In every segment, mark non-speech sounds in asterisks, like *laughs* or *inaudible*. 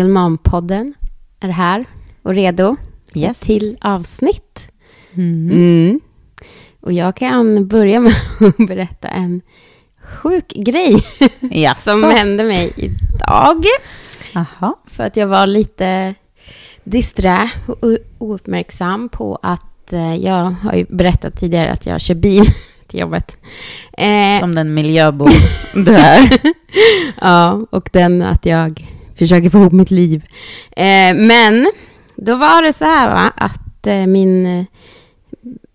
Single Mom-podden är här och redo Yes. till avsnitt. Mm. Mm. Och jag kan börja med *laughs* att berätta en sjuk grej *laughs* Jaså? som hände mig idag. Jaha. För att jag var lite disträ och ouppmärksam på att eh, jag har ju berättat tidigare att jag kör bil *laughs* till jobbet. Eh, Som den miljöbov du är. Ja, och den att jag försöker få ihop mitt liv. Eh, men då var det så här va, att eh, min... eh,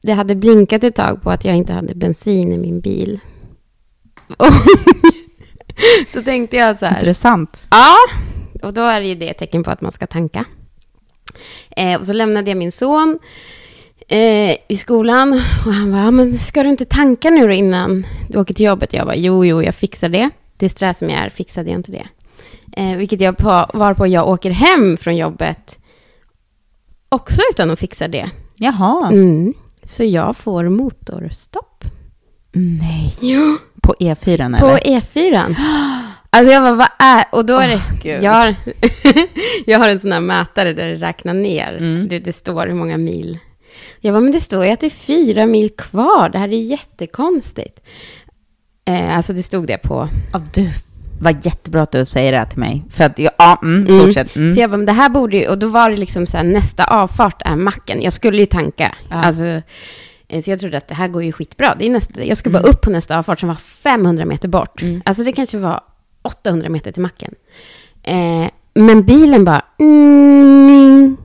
Det hade blinkat ett tag på att jag inte hade bensin i min bil. Och *laughs* så tänkte jag så här. Intressant. Ja, och då är det ju det tecken på att man ska tanka. Eh, och så lämnade jag min son eh, i skolan och han "Ja, men ska du inte tanka nu då innan du åker till jobbet? Jag bara, jo, jo, jag fixar det. Disträ som jag är fixade jag inte det. Eh, vilket jag på, var på jag åker hem från jobbet också utan att fixa det. Jaha. Mm. Så jag får motorstopp. Nej. Ja. På E4 På eller? E4. *gasps* Alltså jag bara, vad är... Och då är det... Jag, har, *laughs* jag har en sån här mätare där det räknar ner. Mm. Det, det står hur många mil. Jag bara, men det står ju att det är fyra mil kvar. Det här är jättekonstigt. Eh, alltså det stod det på... Ja, du, vad jättebra att du säger det här till mig. För att, jag, ja, mm, Mm. fortsätt. Mm. Så jag bara, men det här borde ju... Och då var det liksom så här, nästa avfart är macken. Jag skulle ju tanka. Ja. Alltså, eh, så jag trodde att det här går ju skitbra. Det är nästa, jag ska bara Mm. upp på nästa avfart som var 500 meter bort. Mm. Alltså det kanske var 800 meter till macken. Eh, men bilen bara... Mm,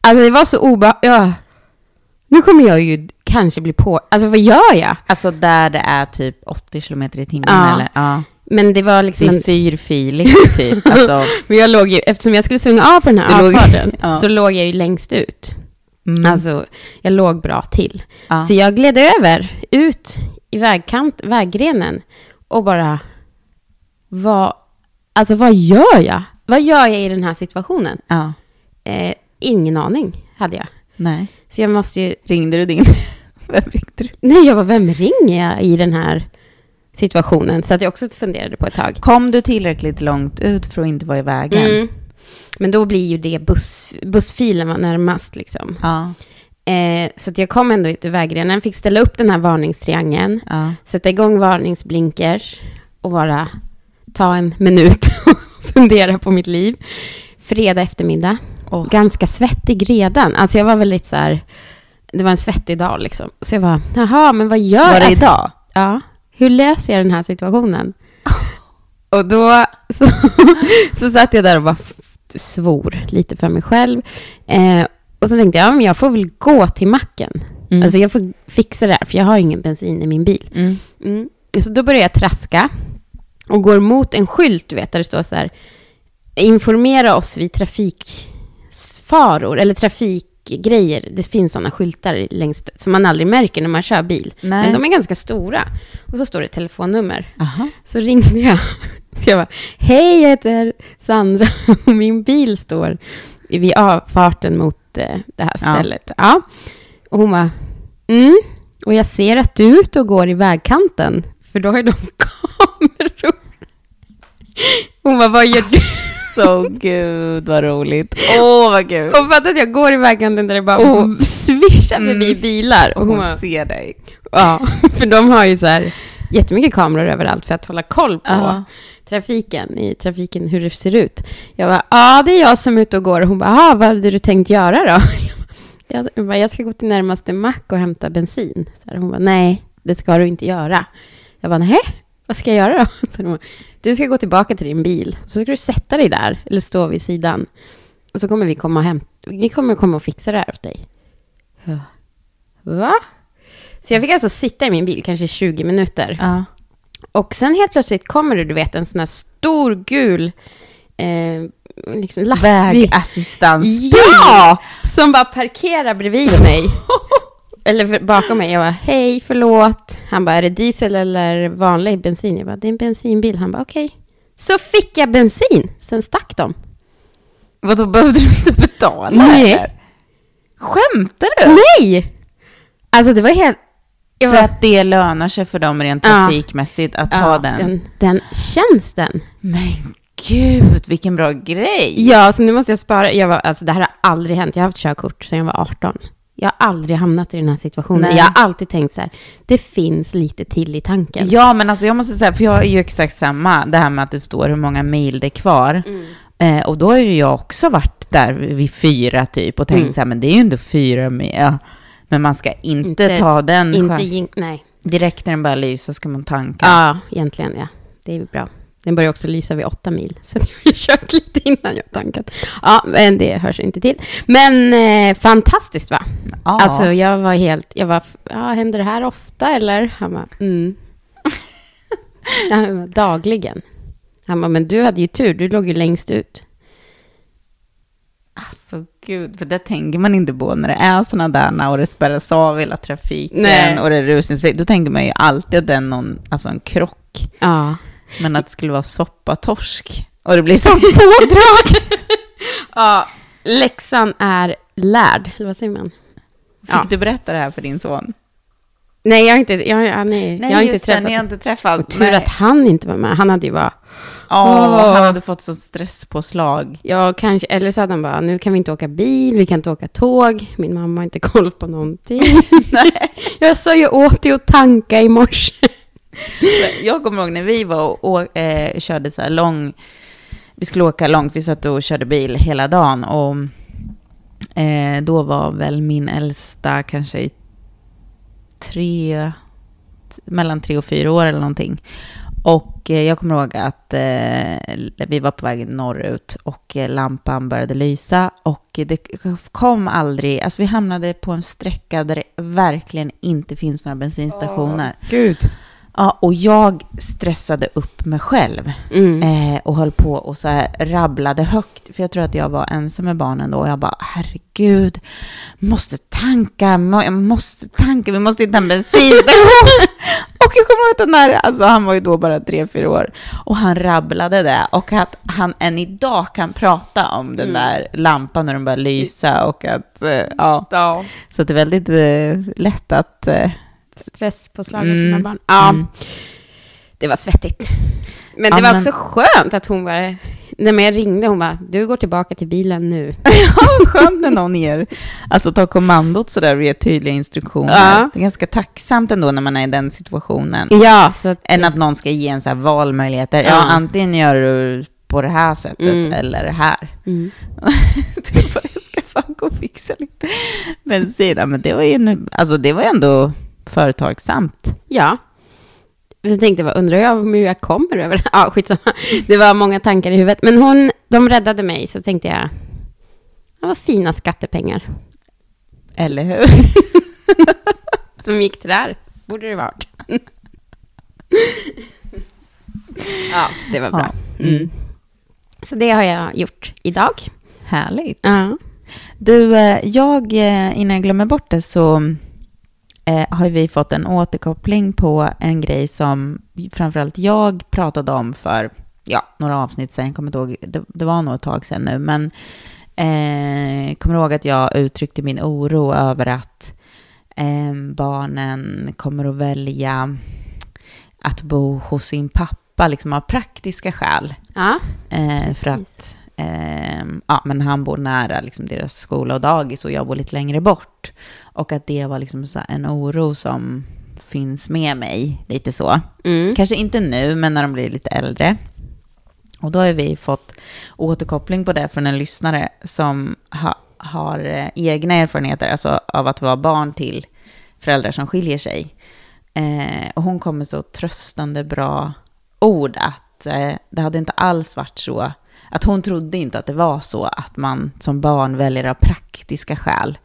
alltså det var så obehagligt. Ja. Nu kommer jag ju kanske bli på... Alltså vad gör jag? Alltså där det är typ 80 kilometer i timmen Ja. eller? Ja. Men det var Det liksom... är En, fyrfiligt typ. *laughs* Alltså, men jag låg ju, eftersom jag skulle svänga av på den här avfarten *laughs* Ja. så låg jag ju längst ut. mm, Alltså, jag låg bra till. ja. Så jag gled över, ut i vägkant, väggrenen och bara... Vad, alltså vad gör jag? Vad gör jag i den här situationen? ja. Eh, ingen aning hade jag. Nej. Så jag måste ju... Ringde du din... *laughs* Vem ringde du? Nej, jag var vem ringer jag i den här situationen? Så att jag också funderade på ett tag. Kom du tillräckligt långt ut för att inte vara i vägen? Mm. Men då blir ju det buss, bussfilen var närmast liksom. Ja. Eh, så att jag kom ändå ut ur vägrenen, fick ställa upp den här varningstriangeln, ja. sätta igång varningsblinkers och bara ta en minut *laughs* och fundera på mitt liv. Fredag eftermiddag. Åh. Ganska svettig redan. Alltså jag var väldigt så här, det var en svettig dag liksom. Så jag bara, jaha, men vad gör Var det alltså, idag? Ja, hur löser jag den här situationen? *laughs* Och då så, *laughs* så satt jag där och bara svor lite för mig själv. Eh, och så tänkte jag, ja, men jag får väl gå till macken. Mm. Alltså jag får fixa det här, för jag har ingen bensin i min bil. Mm. Mm. Så då börjar jag traska och går mot en skylt, du vet, där det står så här, informera oss vid trafikfaror, eller trafikgrejer. Det finns sådana skyltar längst, som man aldrig märker när man kör bil. Nej. Men de är ganska stora. Och så står det telefonnummer. Aha. Så ringde jag. *laughs* Så jag bara, hej, jag heter Sandra *laughs* och min bil står vid avfarten mot eh, det här Ja. stället. Ja. Och hon bara, mm, och jag ser att du är ute och går i vägkanten, för då har ju de *laughs* kameror. Hon bara, vad gör du? Så gud vad roligt. Åh vad kul. Och fattar att jag går i vägkanten där det bara Oh. svischar förbi Mm. bilar. Och hon bara, ser dig. ja, *laughs* för de har ju så här jättemycket kameror överallt för att hålla koll på Ja. trafiken, i trafiken, hur det ser ut. Jag bara, ja, det är jag som är ute och går. Och hon bara, "Jaha, vad hade du tänkt göra då? *laughs* Jag, jag, bara, jag ska gå till närmaste mack och hämta bensin. Så här, hon bara, nej, det ska du inte göra. Jag bara, nej, vad ska jag göra då? *laughs* Du ska gå tillbaka till din bil. Så ska du sätta dig där, eller stå vid sidan. Och så kommer vi komma hämta, vi kommer komma och fixa det här åt dig. Va? Så jag fick alltså sitta i min bil kanske 20 minuter. Ja. Och sen helt plötsligt kommer det, du vet, en sån här stor gul eh, liksom lastbil. Vägassistans. Ja! *laughs* Som bara parkerar bredvid mig. *laughs* Eller bakom mig. Jag bara, hej, förlåt. Han bara, är det diesel eller vanlig bensin? Jag bara, det är en bensinbil. Han bara, okej. Så fick jag bensin. Sen stack de. Vadå, behövde du inte betala Nej. eller? Skämtar du? Nej! Alltså det var helt... Jag För var- att det lönar sig för dem rent Ja. trafikmässigt att Ja, ha den. den. Den tjänsten. Men gud, vilken bra grej. Ja, så nu måste jag spara. Jag var, alltså, det här har aldrig hänt. Jag har haft körkort sedan jag var 18. Jag har aldrig hamnat i den här situationen. Nej. Jag har alltid tänkt så här, det finns lite till i tanken. Ja, men alltså jag måste säga, för jag är ju exakt samma, det här med att det står hur många mil det är kvar. Mm. Eh, och då har ju jag också varit där vid fyra typ och tänkt Mm. så här, men det är ju ändå fyra mil. Ja. Men man ska inte, Inte- ta den Inte, nej. Direkt när den börjar lysa ska man tanka. Ja, egentligen ja. Det är bra. Den börjar också lysa vid åtta mil, så *laughs* jag har kört lite innan jag tankat. Ja, men det hörs inte till. Men eh, fantastiskt va? Ja. Alltså jag var helt, jag var, ja, händer det här ofta eller? Han bara, mm. *laughs* Han bara, Dagligen. Han bara, men du hade ju tur, du låg ju längst ut. Alltså gud, för det tänker man inte på när det är sådana där och det spärras av hela trafiken Nej. och det är rusningsväg. Då tänker man ju alltid att det är någon, alltså en krock. Ja. Men att det skulle vara soppatorsk. Och det blir sånt pådrag. *laughs* ja. Läxan är lärd, eller vad säger man? Fick Ja. du berätta det här för din son? Nej, jag har inte, jag, jag, nej, jag har inte träffat ni har inte träffat. Och tur Nej. att han inte var med. Han hade ju bara, Ja, Åh. han hade fått så stresspåslag. ja kanske, eller så hade han bara, nu kan vi inte åka bil, vi kan inte åka tåg, min mamma har inte koll på någonting. *laughs* *laughs* jag sa ju åt dig att tanka i morse. Jag kommer ihåg när vi var och, och eh, körde så här lång, vi skulle åka långt, vi satt och körde bil hela dagen och eh, då var väl min äldsta kanske i tre, mellan tre och fyra år eller någonting. Och eh, jag kommer ihåg att eh, vi var på väg norrut och eh, lampan började lysa och det kom aldrig, alltså vi hamnade på en sträcka där det verkligen inte finns några bensinstationer. Gud. Ja, och jag stressade upp mig själv Mm. eh, och höll på och så här rabblade högt. För jag tror att jag var ensam med barnen då. Och jag bara, herregud, måste tanka, må- jag måste tanka, vi måste hitta en bensinstation. *laughs* och jag kommer ihåg att den där, alltså han var ju då bara tre, fyra år. Och han rabblade det. Och att han än idag kan prata om den där lampan när den börjar lysa. Och att, eh, ja. Ja. Så att det är väldigt eh, lätt att... Stresspåslag av Mm. sina barn. Ja, Mm. det var svettigt. Men Ja, det var men- också skönt att hon var... När jag ringde, hon bara, du går tillbaka till bilen nu. *laughs* Ja, skönt när någon ger, alltså tar kommandot sådär och ger tydliga instruktioner. Ja. Det är ganska tacksamt ändå när man är i den situationen. Ja, så att... Än att någon ska ge en så här valmöjligheter. Ja, antingen gör du på det här sättet Mm. eller det här. Mm. *laughs* jag ska fan gå och fixa lite bensin. Men det var ju alltså det var ändå företagsamt. Ja. Jag tänkte, vad undrar jag hur jag kommer över det? *laughs* Ja, skitsamma. Det var många tankar i huvudet. Men hon, de räddade mig, så tänkte jag, det var fina skattepengar Eller hur? *laughs* som gick till det här. Borde det varit. *laughs* ja, det var bra. Mm. Mm. Så det har jag gjort idag. Härligt. Ja. Du, eh, jag, eh, innan jag glömmer bort det så eh, har vi fått en återkoppling på en grej som framförallt jag pratade om för ja, några avsnitt sen. Jag kommer inte ihåg, det, det var nog ett tag sedan nu, men eh, kommer ihåg att jag uttryckte min oro över att eh, barnen kommer att välja att bo hos sin pappa, liksom av praktiska skäl. Ja. Eh, för att eh, ja, men han bor nära liksom, deras skola och dagis och jag bor lite längre bort. Och att det var liksom en oro som finns med mig, lite så. Mm. Kanske inte nu, men när de blir lite äldre. Och då har vi fått återkoppling på det från en lyssnare som ha, har eh, egna erfarenheter alltså av att vara barn till föräldrar som skiljer sig. Eh, och hon kom med så tröstande bra ord att eh, det hade inte alls varit så, att hon trodde inte att det var så att man som barn väljer av praktiska skäl.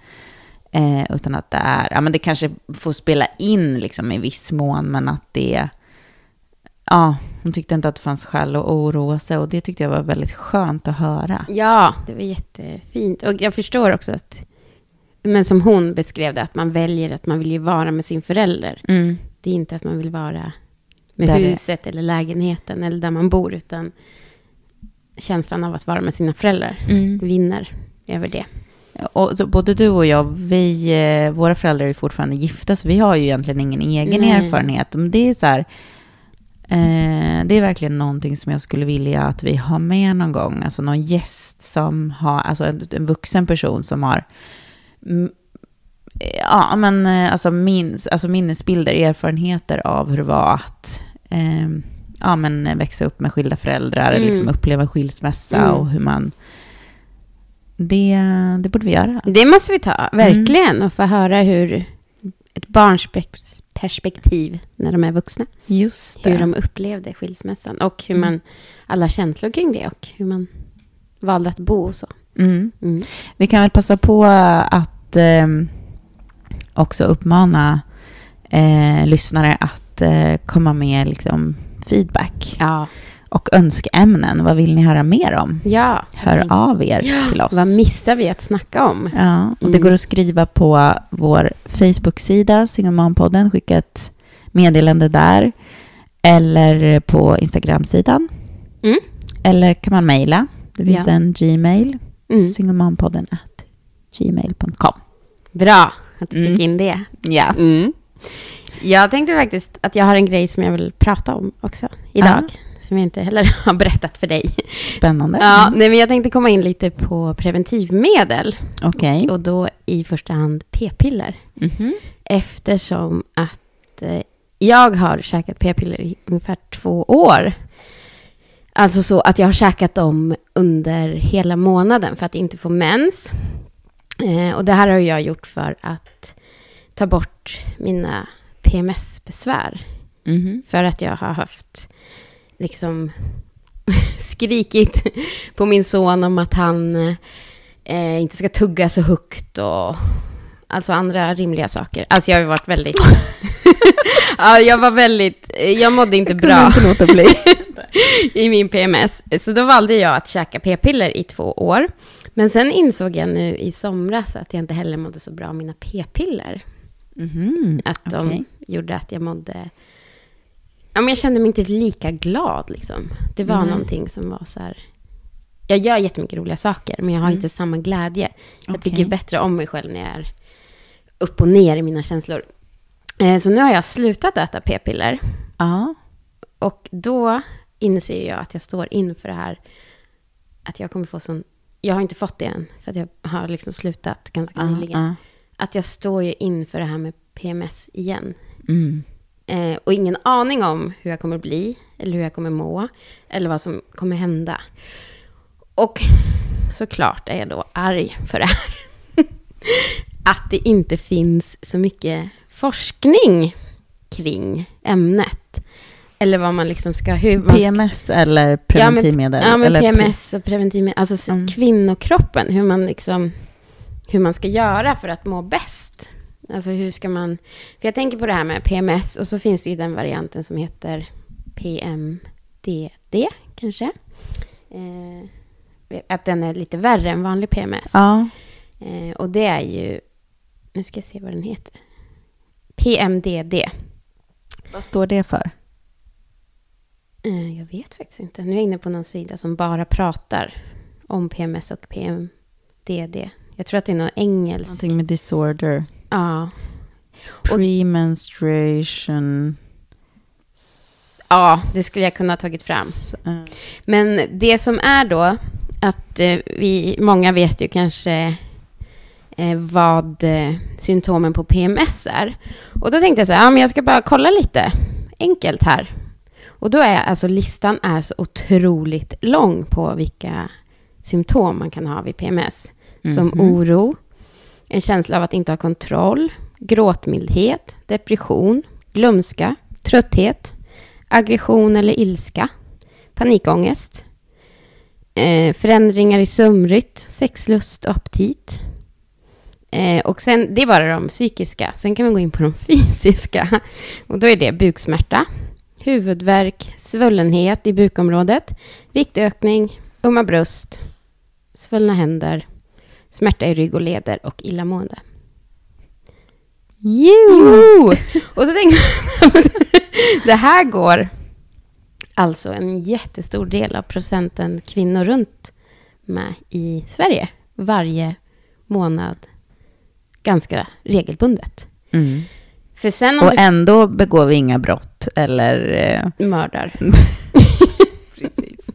Eh, utan att det är, ja men det kanske får spela in liksom i viss mån, men att det, ja, hon tyckte inte att det fanns skäl att oroa sig och det tyckte jag var väldigt skönt att höra. Ja, det var jättefint. Och jag förstår också att, men som hon beskrev det, att man väljer att man vill ju vara med sin förälder. Mm. Det är inte att man vill vara med Där det- huset eller lägenheten eller där man bor, utan känslan av att vara med sina föräldrar Mm. vinner över det. Och så både du och jag, vi, eh, våra föräldrar är fortfarande gifta, så vi har ju egentligen ingen egen Nej. erfarenhet. Men det är så här, Eh, det är verkligen någonting som jag skulle vilja att vi har med någon gång. Alltså någon gäst som har, alltså en, en vuxen person som har mm, ja, men eh, alltså, minns, alltså minnesbilder, erfarenheter av hur det var att eh, ja, men växa upp med skilda föräldrar, Mm. liksom uppleva skilsmässa Mm. och hur man... Det, det borde vi göra. Det måste vi ta, verkligen. Och få höra hur ett barns pe- perspektiv när de är vuxna. Just Hur de upplevde skilsmässan och hur man, alla känslor kring det och hur man valde att bo och så. Mm. Mm. Vi kan väl passa på att eh, också uppmana eh, lyssnare att eh, komma med liksom, feedback Ja. Och önskeämnen. Vad vill ni höra mer om? Ja. Hör av er till oss. Vad missar vi att snacka om? Ja, och det Mm. går att skriva på vår Facebook-sida, Singelmanpodden. Skicka ett meddelande där. Eller på Instagram-sidan. Mm. Eller kan man mejla. Det finns Ja. en Gmail. Mm. Singelmanpodden at gmail.com. Bra att du Mm. fick in det. Ja. Mm. Jag tänkte faktiskt att jag har en grej som jag vill prata om också idag. Som jag inte heller *laughs* har berättat för dig. Spännande. Ja, Mm. nej, men jag tänkte komma in lite på preventivmedel. Okej. Och då i första hand p-piller. Mhm. Eftersom att eh, jag har käkat p-piller i ungefär två år. Alltså så att jag har käkat dem under hela månaden för att inte få mens. Eh, och det här har jag gjort för att ta bort mina PMS-besvär. Mhm. För att jag har haft liksom *laughs* skrikit på min son om att han eh, inte ska tugga så högt och alltså andra rimliga saker. Alltså jag har ju varit väldigt... *laughs* ja, jag var väldigt... Jag mådde inte bra Kunde inte låta bli. *laughs* i min PMS. Så då valde jag att käka p-piller i två år. Men sen insåg jag nu i somras att jag inte heller mådde så bra av mina p-piller. Mhm. Att de Okej. gjorde att jag mådde... Ja, men jag kände mig inte lika glad. Liksom. Det var Nej. någonting som var så här... Jag gör jättemycket roliga saker, men jag har Mm. inte samma glädje. Jag Okej. tycker bättre om mig själv när jag är upp och ner i mina känslor. Eh, Så nu har jag slutat äta p-piller. Ja. Och då inser jag att jag står inför det här. Att jag kommer få sån... Jag har inte fått det än, för att jag har liksom slutat ganska Ja, nyligen. ja. Att jag står ju inför det här med PMS igen. Mm. Eh, och ingen aning om hur jag kommer bli, eller hur jag kommer må, eller vad som kommer hända. Och *laughs* såklart är jag då arg för det här. *laughs* Att det inte finns så mycket forskning kring ämnet. Eller vad man liksom ska... Hur man ska, PMS eller preventivmedel? Ja, men eller PMS och preventivmedel. Alltså Mm. kvinnokroppen, hur man liksom... Hur man ska göra för att må bäst. Alltså hur ska man... För jag tänker på det här med PMS och så finns det ju den varianten som heter PMDD kanske. Eh, att den är lite värre än vanlig PMS. Ja. Eh, och det är ju... Nu ska jag se vad den heter. PMDD. Vad står det för? Eh, jag vet faktiskt inte. Nu är jag inne på någon sida som bara pratar om PMS och PMDD. Jag tror att det är något engelskt. Någonting med disorder. Ja. Premenstruation. ja, det skulle jag kunna ha tagit fram. Eh, Men det som är då att eh, vi, många vet ju kanske eh, vad eh, symptomen på PMS är. Och då tänkte jag så här, ja, men jag ska bara kolla lite enkelt här. Och då är alltså listan är så otroligt lång på vilka symptom man kan ha vid PMS. Som Mhm. oro, en känsla av att inte ha kontroll, gråtmildhet, depression, glömska, trötthet, aggression eller ilska, panikångest, eh, förändringar i sömnrytm, sexlust och aptit. Eh, och sen, det är bara de psykiska. Sen kan man gå in på de *laughs* fysiska. Och då är det buksmärta, huvudvärk, svullenhet i bukområdet, viktökning, ömma bröst, svullna händer, smärta i rygg och leder och illamående. Jo! Och så tänker jag *laughs* det här går alltså en jättestor del av procenten kvinnor runt med i Sverige varje månad ganska regelbundet. Mm. För sen Och ändå begår vi inga brott eller... eh, mördar. *laughs* *laughs* Precis.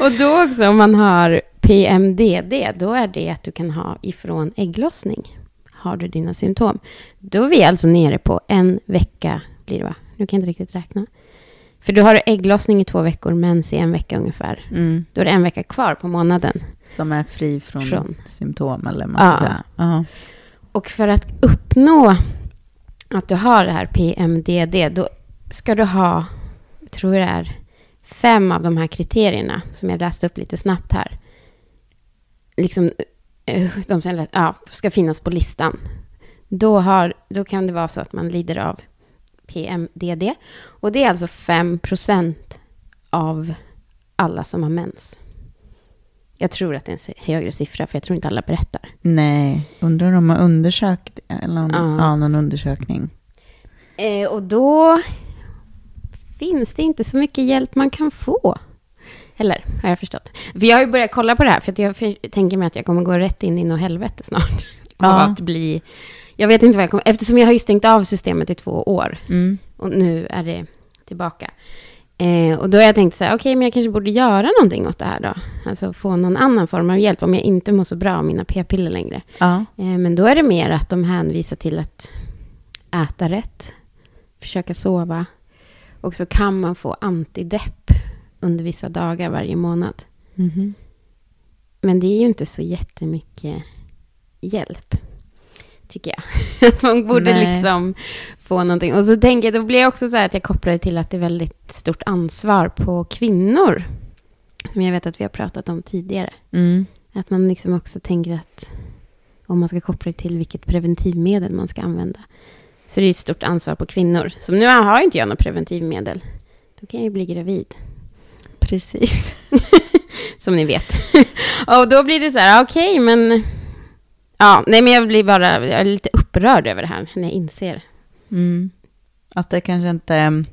Och då också om man har PMDD, då är det att du kan ha ifrån ägglossning. Har du dina symptom. Då är vi alltså nere på en vecka, blir det va? Nu kan jag inte riktigt räkna. För du har ägglossning i två veckor, mens i en vecka ungefär. mm, Då är det en vecka kvar på månaden. som är fri från, Från. symptom eller man ska Ja. säga. Ja. Och för att uppnå att du har det här PMDD, då ska du ha, jag tror det är fem av de här kriterierna som jag läste upp lite snabbt här. Liksom, eh, de som ja, ska finnas på listan. Då, har, då kan det vara så att man lider av PMDD. Och det är alltså 5% av alla som har mens. Jag tror att det är en högre siffra, för jag tror inte alla berättar. Nej, undrar om de har undersökt, eller om, Ja. ja. någon undersökning. Eh, och då finns det inte så mycket hjälp man kan få. Eller, har jag förstått. För jag har ju börjat kolla på det här, för jag för, tänker mig att jag kommer gå rätt in i något helvete snart. *laughs* Ja. Av att bli... Jag vet inte vad jag kommer... Eftersom jag har ju stängt av systemet i två år. Mm. Och nu är det tillbaka. Eh, och då har jag tänkt så här, okej, men jag kanske borde göra någonting åt det här då. Alltså få någon annan form av hjälp om jag inte mår så bra av mina p-piller längre. Ja. Eh, Men då är det mer att de hänvisar till att äta rätt, försöka sova och så kan man få antidepp under vissa dagar varje månad. Mhm. Men det är ju inte så jättemycket hjälp, tycker jag. *laughs* Att man borde Nej. liksom få någonting. Och så tänker jag, då blir jag också så här att jag kopplar det till att det är väldigt stort ansvar på kvinnor. Som jag vet att vi har pratat om tidigare. Mm. Att man liksom också tänker att om man ska koppla det till vilket preventivmedel man ska använda. Så det är ett stort ansvar på kvinnor. Som nu har inte jag något preventivmedel. Då kan jag ju bli gravid. Precis. *laughs* Som ni vet. och då blir det så här, okej, men... Ja, nej men jag blir bara, jag är lite upprörd över det här när jag inser. Mm. Att det kanske inte...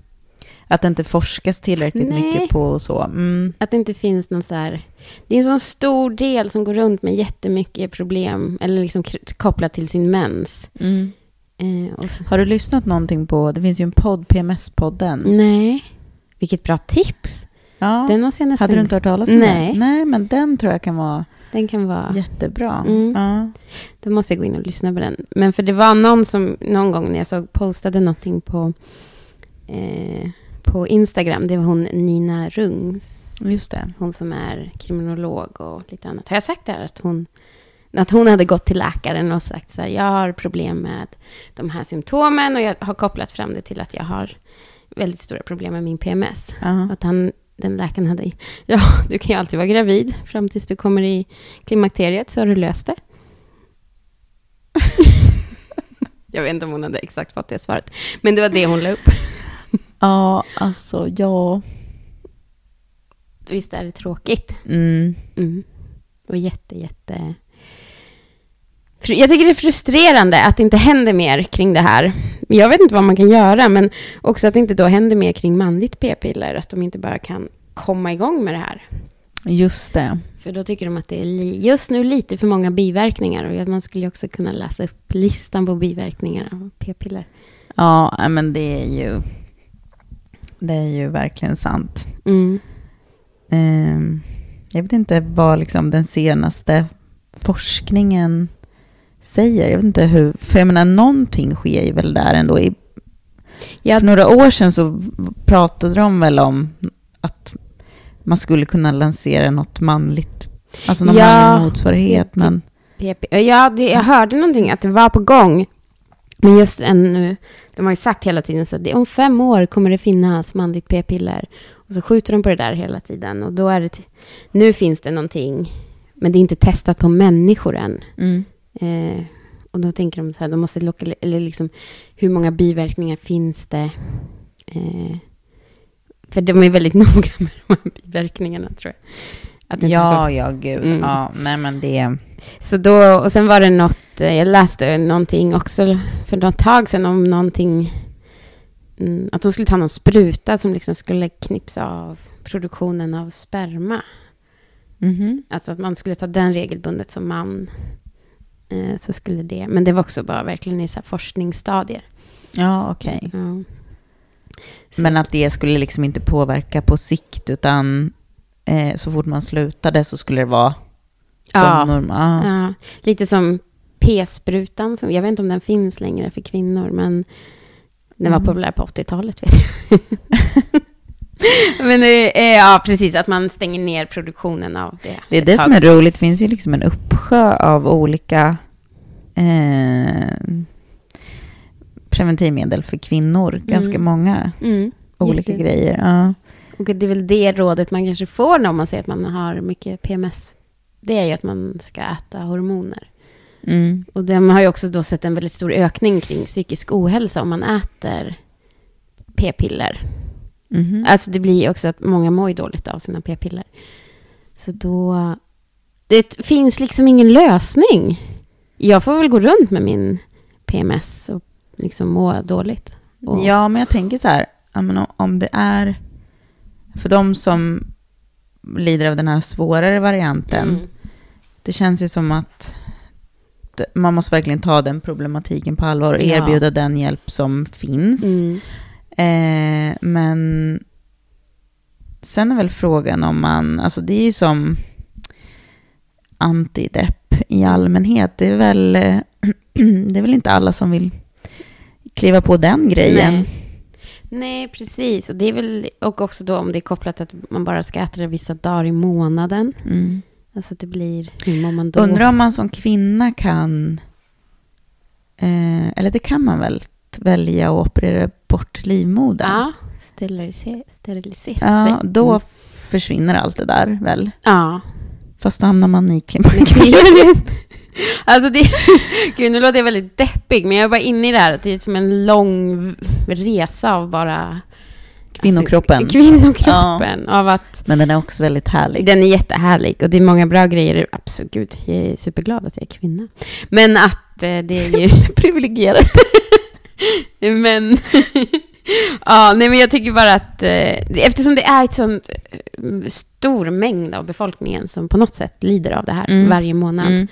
Att det inte forskas tillräckligt Nej. mycket på och så. Mm. Att det inte finns någon så här... Det är en sån stor del som går runt med jättemycket problem. Eller liksom kopplat till sin mens. Mm. Eh, Har du lyssnat någonting på, det finns ju en podd, PMS-podden. nej. Vilket bra tips. Ja. Den måste jag nästan... Hade du inte hört talas om Nej. den? Nej, men den tror jag kan vara Den kan vara... jättebra. Mm. Ja. Då måste jag gå in och lyssna på den. Men för det var någon som någon gång när jag såg postade någonting på, eh, på Instagram. Det var hon Nina Rungs. Just det. Hon som är kriminolog och lite annat. Har jag sagt det här? Att hon, att hon hade gått till läkaren och sagt så här. Jag har problem med de här symptomen. Och jag har kopplat fram det till att jag har väldigt stora problem med min PMS. Ja. Att han, den läkaren hade, ja, du kan ju alltid vara gravid fram tills du kommer i klimakteriet så har du löst det. *laughs* Jag vet inte om hon hade exakt fått det svaret. Men det var det hon la upp. *laughs* ja, alltså ja. Visst är det tråkigt? Mm. Mm. Och jätte, jätte... Jag tycker det är frustrerande att det inte händer mer kring det här. Jag vet inte vad man kan göra, men också att det inte då händer mer kring manligt p-piller. Att de inte bara kan komma igång med det här. Just det. För då tycker de att det är just nu lite för många biverkningar. Och man skulle också kunna läsa upp listan på biverkningar av p-piller. Ja, men det är ju... Det är ju verkligen sant. Mm. Ehm, jag vet inte vad liksom den senaste forskningen säger. Jag vet inte hur... För jag menar, någonting sker ju väl där ändå. I, Ja, för några år sedan så pratade de väl om att man skulle kunna lansera något manligt, alltså någon Ja, manlig motsvarighet. Men. Ja, det, jag hörde någonting att det var på gång. Men just ännu, de har ju sagt hela tiden så att det, om fem år kommer det finnas manligt p-piller. Och så skjuter de på det där hela tiden. Och då är det, nu finns det någonting, men det är inte testat på människor än. mm, Eh, och då tänker de så här, de måste locka, eller liksom, hur många biverkningar finns det? Eh, för de är väldigt *laughs* noga med de här biverkningarna, tror jag. Att inte ska ja, ja, gud. Mm. Ja, nej men det... Så då, och sen var det något, eh, jag läste någonting också för något tag sedan om någonting, mm, att de skulle ta någon spruta som liksom skulle knipsa av produktionen av sperma. Mhm. Alltså att man skulle ta den regelbundet som man, eh, så skulle det, men det var också bara verkligen i så forskningsstadier. Ja, okej. Ja. Så- Men att det skulle liksom inte påverka på sikt, utan eh, så fort man slutade så skulle det vara som Ja. normalt. Ja. Ja, lite som p-sprutan. Som, jag vet inte om den finns längre för kvinnor, men den var Mm. populär på 80-talet. Vet jag. *laughs* *laughs* men ja, precis, att man stänger ner produktionen av det. Det är det tag. som är roligt. Det finns ju liksom en uppsjö av olika eh, preventivmedel för kvinnor. Ganska Mm. många Mm, olika jätte- grejer. Ja. Och det är väl det rådet man kanske får när man ser att man har mycket PMS. Det är ju att man ska äta hormoner. Mm. Och de har ju också då sett en väldigt stor ökning kring psykisk ohälsa om man äter p-piller. Mhm. Alltså det blir också att många mår ju dåligt av sina p-piller. Så då... Det finns liksom ingen lösning. Jag får väl gå runt med min PMS och liksom må dåligt. Och, Ja, men jag tänker så här, ja, om- det är för de som lider av den här svårare varianten, Mm. det känns ju som att man måste verkligen ta den problematiken på allvar och Ja. erbjuda den hjälp som finns. Mm. Eh, men sen är väl frågan om man, alltså det är ju som antidepp i allmänhet. Det är väl, *clears throat* det är väl inte alla som vill kliva på den grejen. Nej. Nej, precis. Och det är väl och också då om det är kopplat att man bara ska äta det vissa dagar i månaden. Mm. Alltså det blir, hur mår man då? Undrar om man som kvinna kan, eh, eller det kan man väl, välja att operera bort livmodern. Ja, sterilisera, sterilisera Ja, då Mm. försvinner allt det där väl? Ja. Fast då hamnar man i klimakteriet. *laughs* Alltså det, *laughs* gud nu låter jag väldigt deppig, men jag är bara inne i det här att det är som en lång resa av bara... Kvinnokroppen. Alltså, kvinnokroppen. Av att Men den är också väldigt härlig. den är jättehärlig och det är många bra grejer. Absolut, gud, jag är superglad att jag är kvinna. Men att eh, det är ju... *laughs* privilegierad. *laughs* men... *laughs* ja, nej men jag tycker bara att eh, eftersom det är ett sånt eh, stor mängd av befolkningen som på något sätt lider av det här Mm. varje månad. Mm.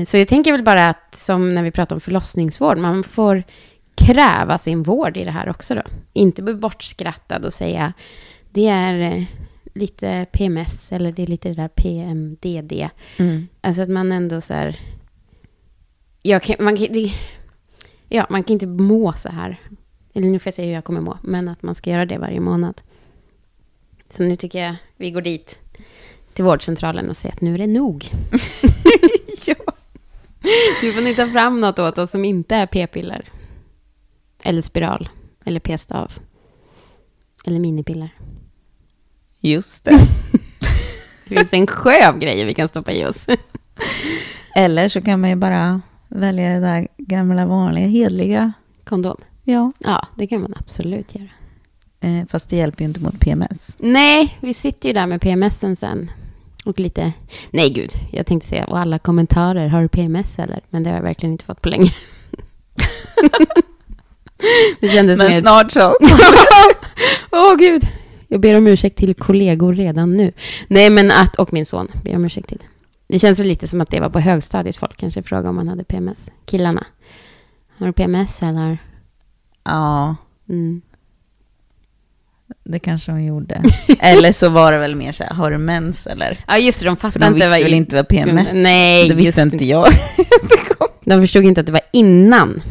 Eh, Så jag tänker väl bara att, som när vi pratar om förlossningsvård, man får kräva sin vård i det här också då. Inte bli bortskrattad och säga, det är eh, lite PMS eller det är lite det där PMDD. Mm. Alltså att man ändå så här, jag kan, man det, ja, man kan inte må så här. Eller nu får jag säga hur jag kommer må, men att man ska göra det varje månad. Så nu tycker jag vi går dit till vårdcentralen och säger att nu är det nog. *laughs* ja. Nu får ni ta fram något åt oss som inte är p-piller. Eller spiral. Eller p-stav. Eller minipiller. Just det. *laughs* Det finns en sjö av grejer vi kan stoppa i oss. Eller så kan man ju bara välja det där gamla vanliga hedliga. Kondom. Ja. Ja, det kan man absolut göra. Eh, fast det hjälper ju inte mot PMS. Nej, vi sitter ju där med PMSen sen. Och lite... Nej, gud. Jag tänkte säga, och alla kommentarer, har du PMS eller? Men det har jag verkligen inte fått på länge. *laughs* det kändes Men mer... snart så. *laughs* Åh, gud. Jag ber om ursäkt till kollegor redan nu. Nej, men att... Och min son ber om ursäkt till. Det känns väl lite som att det var på högstadiet folk kanske frågade om man hade PMS. Killarna. Har du PMS eller? Ja, Mm. det kanske de gjorde. *laughs* Eller så var det väl mer så här, har du mens eller? Ja, just det. De För fattade de inte visste vad... väl inte vad PMS Nej, Det visste inte jag. *laughs* De förstod inte att det var innan.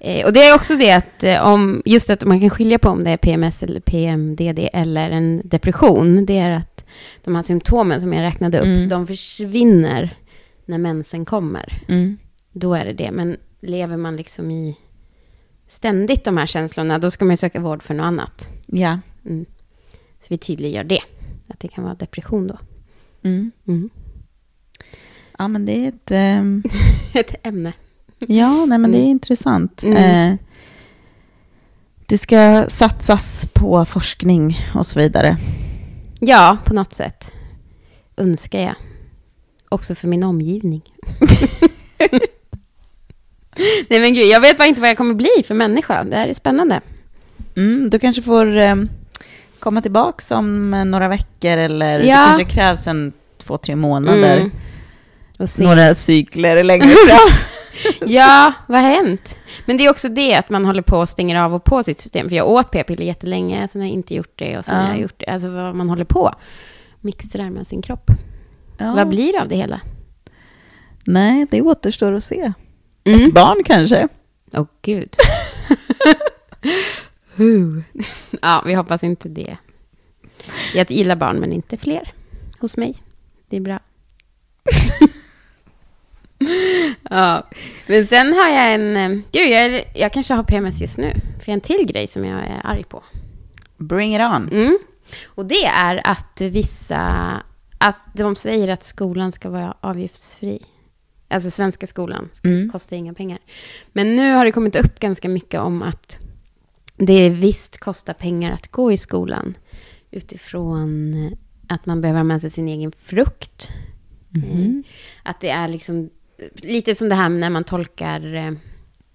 Eh, och det är också det att eh, om, just att man kan skilja på om det är PMS eller PMDD eller en depression. Det är att de här symptomen som jag räknade upp, Mm. de försvinner när mensen kommer. Mm. Då är det det. Men lever man liksom i ständigt de här känslorna, då ska man ju söka vård för något annat. Ja. Mm. Så vi tydliggör det. Att det kan vara depression då. Mm. Mm. Ja, men det är ett... ehm, *laughs* Ett ämne. ja, nej, men det är Mm. intressant. Eh, det ska satsas på forskning och så vidare. Ja, på något sätt. Önskar jag. Också för min omgivning. *laughs* Nej men gud, jag vet bara inte vad jag kommer bli för människa. Det här är spännande. Mm, du kanske får ehm, komma tillbaka om eh, några veckor eller det Ja. kanske krävs en två, tre månader. Mm. Några cykler längre fram. *laughs* *laughs* Ja, vad har hänt? Men det är också det att man håller på och stänger av och på sitt system. För jag åt p-piller jättelänge, sen har jag inte gjort det och sen Ja. har jag gjort det. Alltså vad man håller på. Mixtrar med sin kropp. Ja. Vad blir det av det hela? Nej, det återstår att se. Mm. Ett barn kanske. Åh gud. *laughs* Huh. ja, vi hoppas inte det. Jag gillar barn, men inte fler hos mig. Det är bra. *laughs* *laughs* ja, men sen har jag en... eh, Gud, jag, är- jag kanske har PMS just nu. För jag har en till grej som jag är arg på. Bring it on. Mm. Och det är att vissa... Att de säger att skolan ska vara avgiftsfri. Alltså svenska skolan Mm. kostar inga pengar. Men nu har det kommit upp ganska mycket om att det visst kostar pengar att gå i skolan. Utifrån att man behöver ha med sig sin egen frukt. Mhm. Att det är liksom lite som det här när man tolkar eh,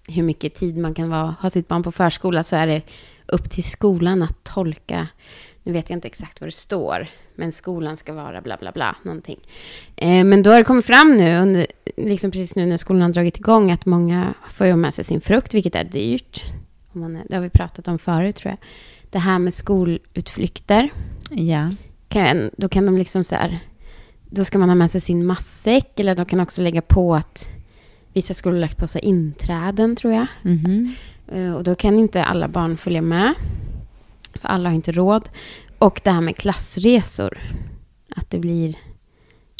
hur mycket tid man kan vara, ha sitt barn på förskola så är det upp till skolan att tolka. Nu vet jag inte exakt vad det står, men skolan ska vara bla bla bla, någonting. Eh, men då har det kommit fram nu, under, liksom precis nu när skolan har dragit igång, att många får ju med sig sin frukt, vilket är dyrt. Man det har vi pratat om förut tror jag. Det här med skolutflykter Ja. kan, då kan de liksom så här, då ska man ha med sig sin matsäck, eller de kan också lägga på att vissa skolor lagt på sig inträden, tror jag. Mhm. Eh, Och då kan inte alla barn följa med, för alla har inte råd. Och det här med klassresor, att det blir,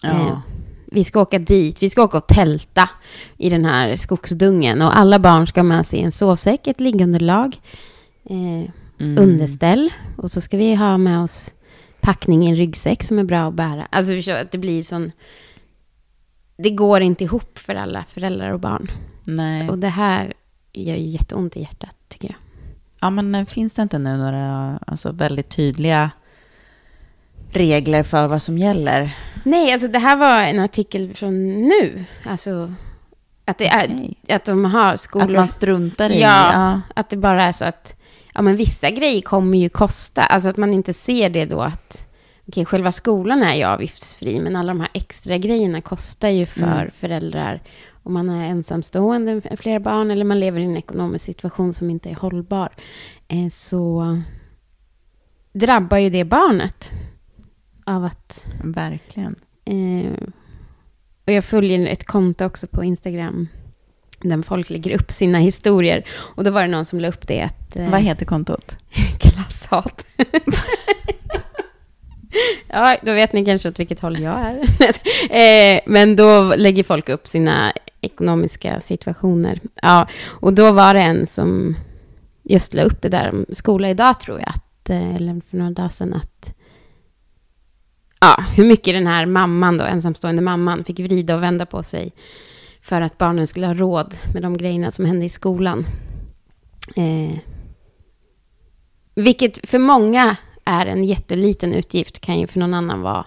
Ja. Eh, vi ska åka dit, vi ska åka och tälta i den här skogsdungen. Och alla barn ska med sig en sovsäck, ett liggunderlag, eh, Mm. underställ. Och så ska vi ha med oss packning i en ryggsäck som är bra att bära. Alltså att det blir sån... Det går inte ihop för alla föräldrar och barn. Nej. Och det här gör ju jätteont i hjärtat, tycker jag. Ja, men eh, finns det inte nu några alltså, väldigt tydliga regler för vad som gäller? Nej, alltså det här var en artikel från nu. Alltså att, det är, Okej. att de har skolor... Att man struntar i? Ja. ja. Att det bara är så att ja, men vissa grejer kommer ju kosta. Alltså att man inte ser det då att okej, själva skolan är ju avgiftsfri, men alla de här extra grejerna kostar ju för Mm. föräldrar. Om man är ensamstående med flera barn eller man lever i en ekonomisk situation som inte är hållbar, eh, så drabbar ju det barnet av att Verkligen. Eh, och jag följer ett konto också på Instagram där folk lägger upp sina historier. Och då var det någon som la upp det att... Eh, Vad heter kontot? *laughs* Klasshat. *laughs* ja, då vet ni kanske åt vilket håll jag är. *laughs* eh, men då lägger folk upp sina ekonomiska situationer. Ja, och då var det en som just la upp det där om skola idag tror jag, att, eh, eller för några dagar sedan, att ja, hur mycket den här mamman då, ensamstående mamman, fick vrida och vända på sig för att barnen skulle ha råd med de grejerna som hände i skolan. Eh, vilket för många är en jätteliten utgift, kan ju för någon annan vara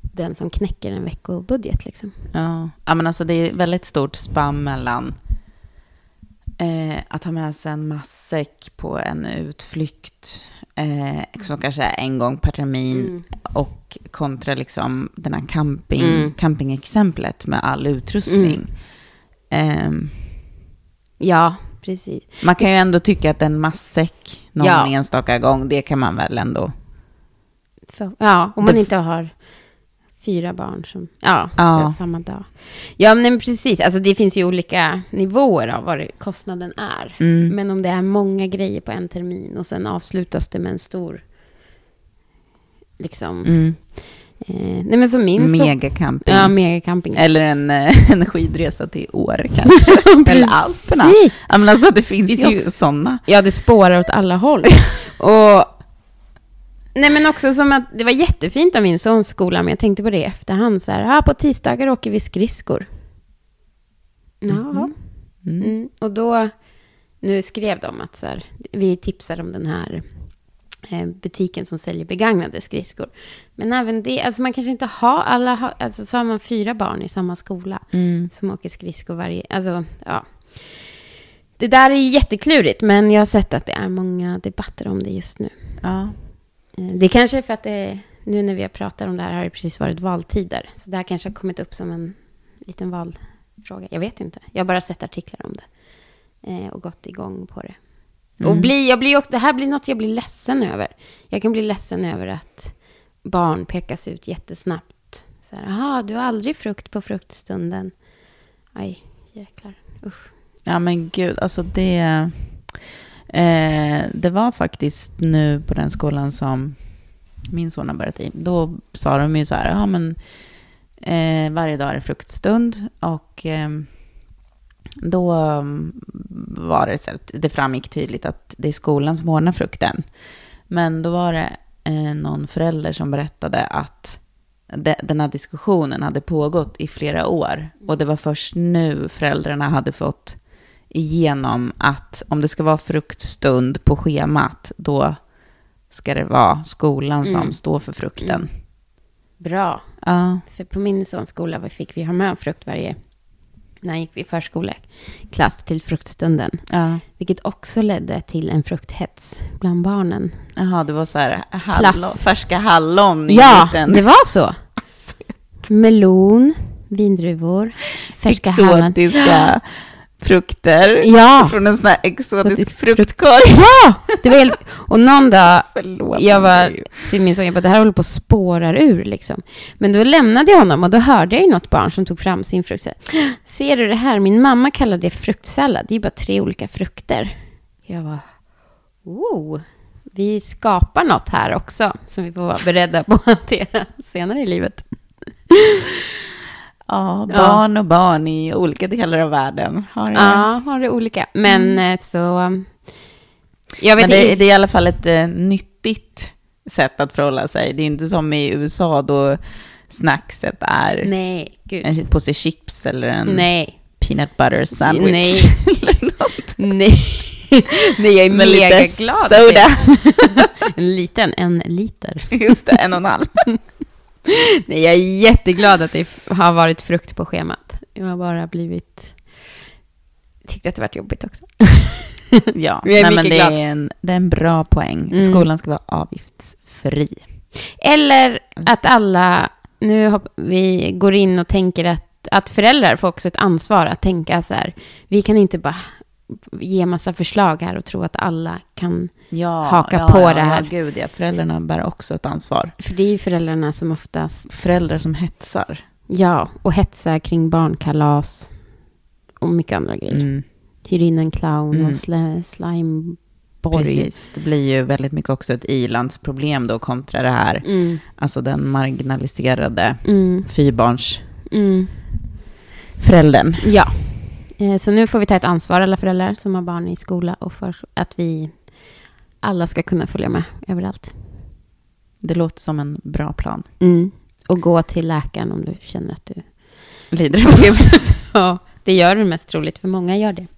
den som knäcker en veckobudget. Liksom. Ja. ja, men alltså det är väldigt stort spann mellan eh, att ha med sig en matsäck på en utflykt, eh, som kanske är en gång per termin, Mm. och kontra liksom den här camping, Mm. campingexemplet med all utrustning. Ehm, Ja, precis. man kan ju ändå tycka att en matsäck någon Ja. enstaka gång, det kan man väl ändå... För, ja, om man inte har fyra barn som ja, ska Ja. samma dag. Ja, men precis. Alltså, det finns ju olika nivåer av vad det- kostnaden är. Mm. Men om det är många grejer på en termin och sen avslutas det med en stor... Liksom... Mm. Eh, nej, men som min så... Megacamping. Ja, megacamping. Eller en, eh, *laughs* en skidresa till Åre kanske. *laughs* Eller Alperna. Ja, men alltså det finns Finns ju ju- också sådana. Ja, det spårar åt alla håll. *laughs* och... Nej, men också som att det var jättefint av min sons skola, men jag tänkte på det i efterhand. Så här, ah, på tisdagar åker vi skridskor. Ja, Mhm. Mm. mm. och då... Nu skrev de att så här, vi tipsar om den här eh, butiken som säljer begagnade skridskor. Men även det, alltså man kanske inte har alla, alltså så har man fyra barn i samma skola Mm. som åker skridskor varje... Alltså, ja. Det där är ju jätteklurigt, men jag har sett att det är många debatter om det just nu. Ja. Eh, Det kanske är för att det, nu när vi har pratat om det här har det precis varit valtider. Så det här kanske har kommit upp som en liten val, fråga. Jag vet inte. Jag har bara sett artiklar om det. Eh, och gått igång på det. Mm. Och bli, jag blir också, det här blir något jag blir ledsen över. Jag kan bli ledsen över att barn pekas ut jättesnabbt. Så här, aha, du har aldrig frukt på fruktstunden. Aj, jäklar. Usch. Ja men gud, alltså det... Eh, det var faktiskt nu på den skolan som min son har börjat i. Då sa de ju så här, ja men eh, varje dag är det fruktstund. Och eh, då mm, var det så att det framgick tydligt att det är skolan som ordnar frukten. Men då var det eh, någon förälder som berättade att de, den här diskussionen hade pågått i flera år. Och det var först nu föräldrarna hade fått igenom att om det ska vara fruktstund på schemat, då ska det vara skolan som Mm. står för frukten. Mm. Bra. Ja, För på min sons skola fick vi ha med frukt varje... När han gick i förskoleklass till fruktstunden. ja. Vilket också ledde till en frukthets bland barnen. Jaha, det var så här hallon, Klass. färska hallon i Ja, en liten... det var så. *laughs* Melon, vindruvor, färska hallon. exotiska *laughs* frukter. Ja. Från en sån här exotisk fruktkorg. Ja! Det var helt... *laughs* Och någon dag, Förlåt. jag var till min son, jag bara, det här håller på att spårar ur liksom. Men då lämnade jag honom och då hörde jag ju något barn som tog fram sin frukt. Så här, Ser du det här? Min mamma kallar det fruktsallad. Det är ju bara tre olika frukter. Jag var, oh, vi skapar något här också som vi får vara beredda på att hantera *laughs* senare i livet. Ja, barn och barn i olika delar av världen. Har det. Ja, har det olika. Men eh, så... um, Jag vet Men det, det är i alla fall ett eh, nyttigt sätt att förhålla sig. Det är inte som i USA då snackset är Nej, gud. en påse chips eller en Nej. peanut butter sandwich. Nej. *laughs* eller något. Nej. *laughs* Nej, jag är Med mega glad. soda. *laughs* En liten, en liter. Just det, en och en halv. *laughs* Nej, jag är jätteglad att det har varit frukt på schemat. Jag har bara blivit... Tyckte att det varit jobbigt också. *laughs* Ja, Jag är nej, men det glad. är, en, det är en bra poäng. Mm. Skolan ska vara avgiftsfri. Eller att alla, nu hopp, vi går in och tänker att, att föräldrar får också ett ansvar att tänka så här, vi kan inte bara ge massa förslag här och tro att alla kan, Ja, Haka ja, på ja, det här. Ja, gud ja. Föräldrarna bär också ett ansvar. för det är ju föräldrarna som oftast, Föräldrar som hetsar. ja, och hetsar kring barnkalas och mycket andra grejer. Mm. Hyr in en clown Mm. och sl- slimeborg. Precis, det blir ju väldigt mycket också ett ilandsproblem då kontra det här, Mm, alltså den marginaliserade mm, fyrbarnsföräldern. mm. Ja. Eh, Så nu får vi ta ett ansvar, alla föräldrar som har barn i skola, och för att vi alla ska kunna följa med överallt. Det låter som en bra plan. Mm. Och gå till läkaren om du känner att du... Lider av *laughs* PMS. Ja, det gör du mest troligt, för många gör det. *laughs*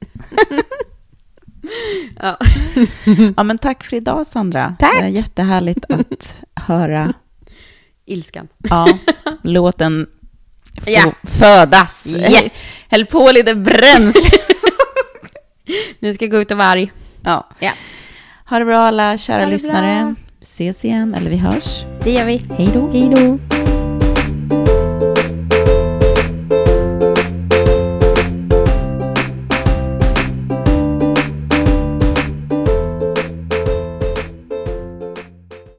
ja. Ja, men tack för idag Sandra. Tack. Det var jättehärligt att höra Ilskan. ja, låten få Ja. födas. Ja. Häll på lite bränsle. *laughs* Nu ska jag gå ut och vara arg. ja. Ja. Ha det bra alla kära lyssnare. bra. Ses igen, eller vi hörs. Det gör vi. Hej då. Hej då.